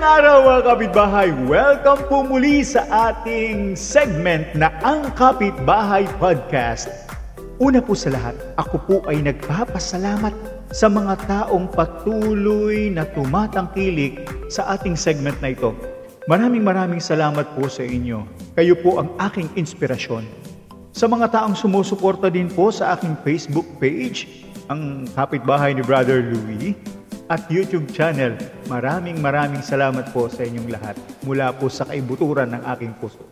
Magandang araw mga kapitbahay! Welcome po muli sa ating segment na Ang Kapitbahay Podcast. Una po sa lahat, ako po ay nagpapasalamat sa mga taong patuloy na tumatangkilik sa ating segment na ito. Maraming maraming salamat po sa inyo. Kayo po ang aking inspirasyon. Sa mga taong sumusuporta din po sa aking Facebook page, ang kapitbahay ni Brother Louie, at YouTube channel. Maraming maraming salamat po sa inyong lahat mula po sa kaibuturan ng aking puso.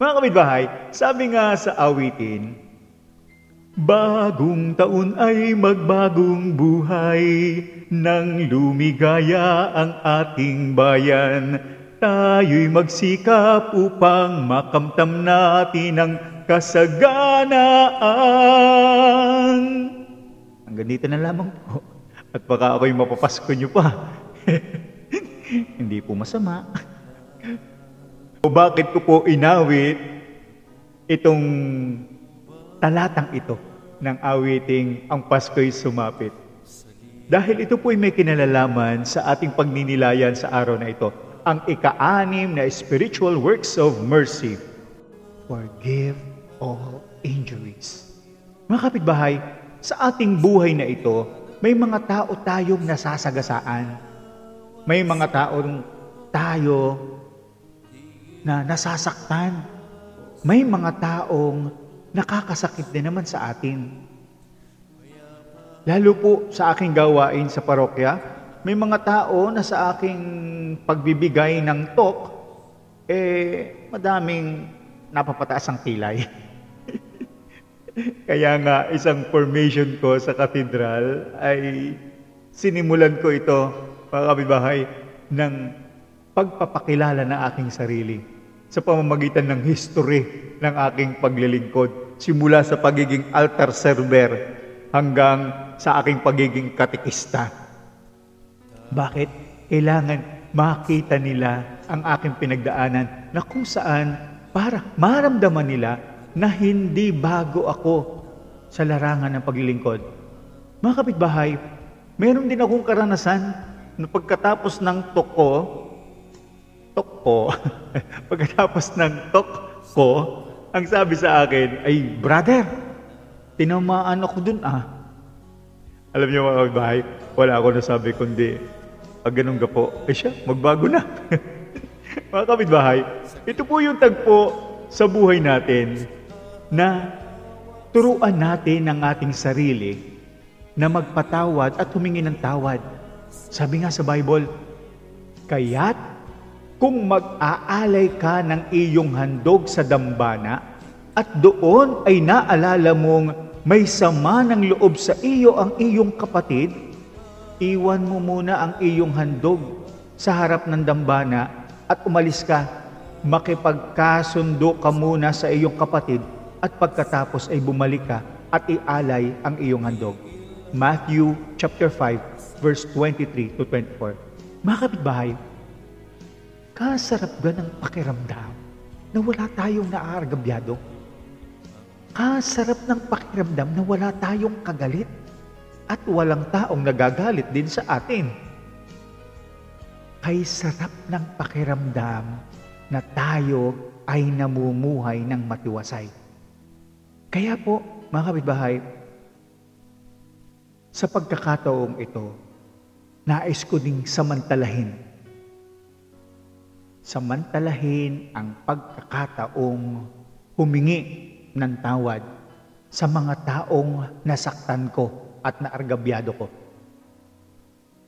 Mga kapitbahay, sabi nga sa awitin, Bagong taon ay magbagong buhay, nang lumigaya ang ating bayan. Tayo'y magsikap upang makamtam natin ang kasaganaan. Hanggang dito na lamang po. At baka ako'y mapapasko nyo pa. Hindi po masama. o bakit ko po inawit itong talatang ito ng awiting Ang Pasko'y Sumapit. Dahil ito po'y may kinalalaman sa ating pagninilayan sa araw na ito. Ang ika-anim na spiritual works of mercy. Forgive all injuries. Mga kapitbahay, sa ating buhay na ito, may mga tao tayong nasasagasaan. May mga taong tayo na nasasaktan. May mga taong nakakasakit din naman sa atin. Lalo po sa aking gawain sa parokya, may mga tao na sa aking pagbibigay ng talk, eh, madaming napapataas ang kilay. Kaya nga, isang formation ko sa katedral ay sinimulan ko ito, mga kabibahay, ng pagpapakilala ng aking sarili sa pamamagitan ng history ng aking paglilingkod. Simula sa pagiging altar server hanggang sa aking pagiging katikista. Bakit? Kailangan makita nila ang aking pinagdaanan na kung saan para maramdaman nila na hindi bago ako sa larangan ng paglilingkod. Mga kapitbahay, meron din akong karanasan na pagkatapos ng toko, toko, pagkatapos ng toko, ang sabi sa akin ay, Brother, tinamaan ako dun ah. Alam niyo mga kapitbahay, wala ako nasabi kundi, pag ganun ka po, eh siya, magbago na. mga kapitbahay, ito po yung tagpo sa buhay natin na turuan natin ang ating sarili na magpatawad at humingi ng tawad. Sabi nga sa Bible, kaya't kung mag-aalay ka ng iyong handog sa dambana at doon ay naalala mong may sama ng loob sa iyo ang iyong kapatid, iwan mo muna ang iyong handog sa harap ng dambana at umalis ka, makipagkasundo ka muna sa iyong kapatid at pagkatapos ay bumalik ka at ialay ang iyong handog. Matthew chapter 5 verse 23 to 24. Mga kapitbahay, kasarap ng pakiramdam na wala tayong naaargabyado? Kasarap ng pakiramdam na wala tayong kagalit at walang taong nagagalit din sa atin. Kay sarap ng pakiramdam na tayo ay namumuhay ng matiwasay. Kaya po, mga kapitbahay, sa pagkakataong ito, nais ko ding samantalahin. Samantalahin ang pagkakataong humingi ng tawad sa mga taong nasaktan ko at naargabyado ko.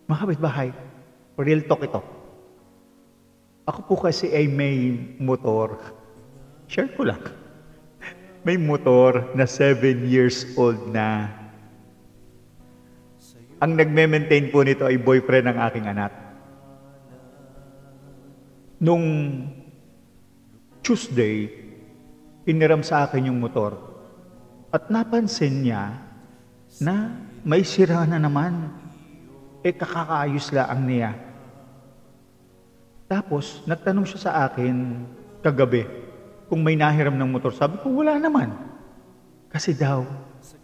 Mga kapitbahay, real talk ito. Ako po kasi ay may motor. Share ko lang may motor na 7 years old na. Ang nagme-maintain po nito ay boyfriend ng aking anak. Nung Tuesday, iniram sa akin yung motor. At napansin niya na may sira na naman. E kakakaayos lang niya. Tapos, nagtanong siya sa akin kagabi, kung may nahiram ng motor. Sabi ko, wala naman. Kasi daw,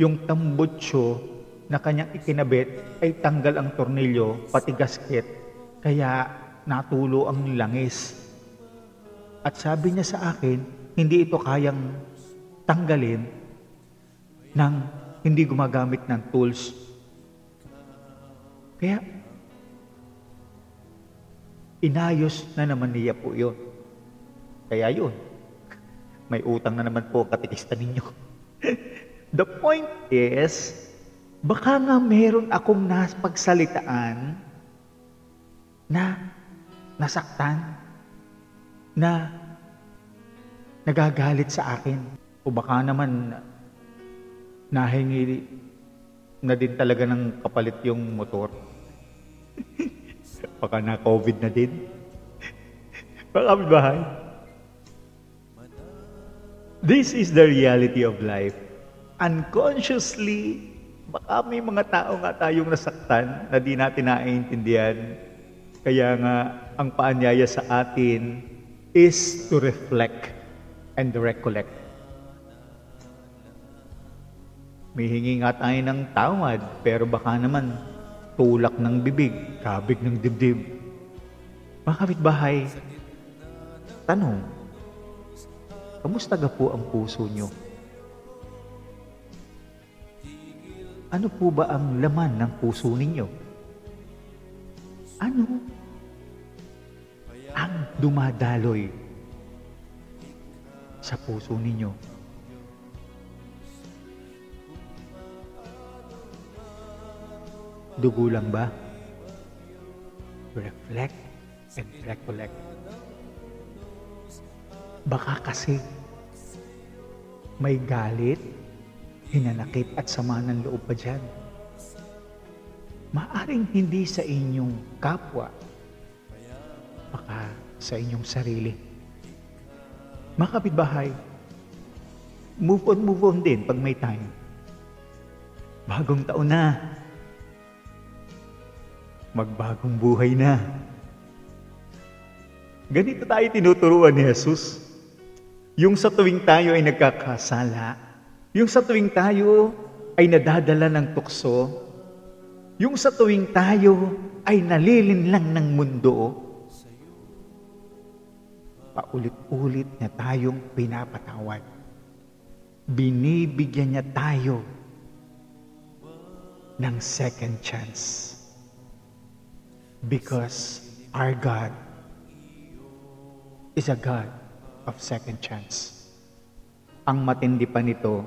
yung tambutsyo na kanyang ikinabit ay tanggal ang tornilyo, pati gasket. Kaya natulo ang langis. At sabi niya sa akin, hindi ito kayang tanggalin ng hindi gumagamit ng tools. Kaya, inayos na naman niya po yun. Kaya yun, may utang na naman po katikista ninyo. The point is, baka nga meron akong napagsalitaan na nasaktan, na nagagalit sa akin. O baka naman nahingi na din talaga ng kapalit yung motor. baka na COVID na din. Baka bahay. This is the reality of life. Unconsciously, baka may mga tao nga tayong nasaktan na di natin naiintindihan. Kaya nga, ang paanyaya sa atin is to reflect and recollect. May hingi nga tayo ng tawad, pero baka naman tulak ng bibig, kabig ng dibdib. Mga kapitbahay, tanong, Kamusta ga po ang puso nyo? Ano po ba ang laman ng puso ninyo? Ano ang dumadaloy sa puso ninyo? Dugo lang ba? Reflect and recollect. Baka kasi may galit, hinanakit at sama ng loob pa dyan. Maaring hindi sa inyong kapwa, baka sa inyong sarili. Mga kapitbahay, move on, move on din pag may time. Bagong taon na. Magbagong buhay na. Ganito tayo tinuturuan ni Jesus. Yung sa tuwing tayo ay nagkakasala, yung sa tuwing tayo ay nadadala ng tukso, yung sa tuwing tayo ay nalilinlang ng mundo, paulit-ulit niya tayong pinapatawad. Binibigyan niya tayo ng second chance. Because our God is a God of second chance. Ang matindi pa nito,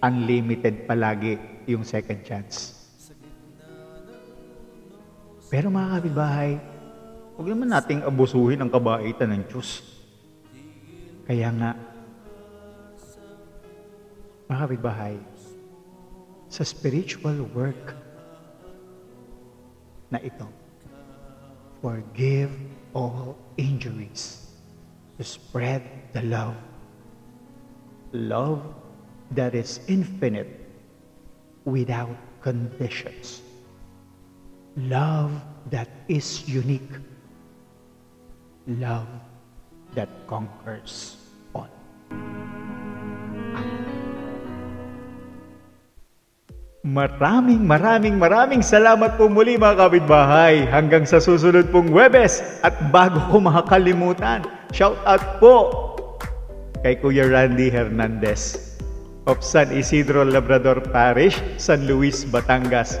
unlimited palagi yung second chance. Pero mga kapitbahay, huwag naman nating abusuhin ang kabaitan ng Diyos. Kaya nga, mga kapitbahay, sa spiritual work na ito, forgive all injuries, to spread the love. Love that is infinite without conditions. Love that is unique. Love that conquers all. Maraming maraming maraming salamat po muli mga kapitbahay. Hanggang sa susunod pong Webes. At bago ko makakalimutan, shout out po kay Kuya Randy Hernandez of San Isidro Labrador Parish, San Luis, Batangas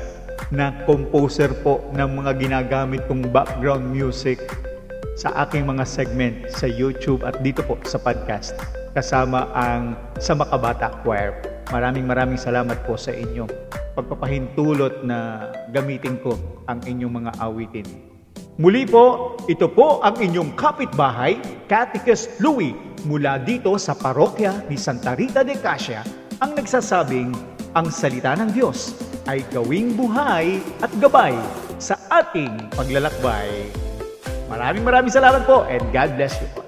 na composer po ng mga ginagamit kong background music sa aking mga segment sa YouTube at dito po sa podcast kasama ang sa Makabata Choir. Maraming maraming salamat po sa inyo pagpapahintulot na gamitin ko ang inyong mga awitin. Muli po, ito po ang inyong kapitbahay, Catechist Louie, mula dito sa parokya ni Santa Rita de Casia, ang nagsasabing ang salita ng Diyos ay gawing buhay at gabay sa ating paglalakbay. Maraming maraming salamat po and God bless you.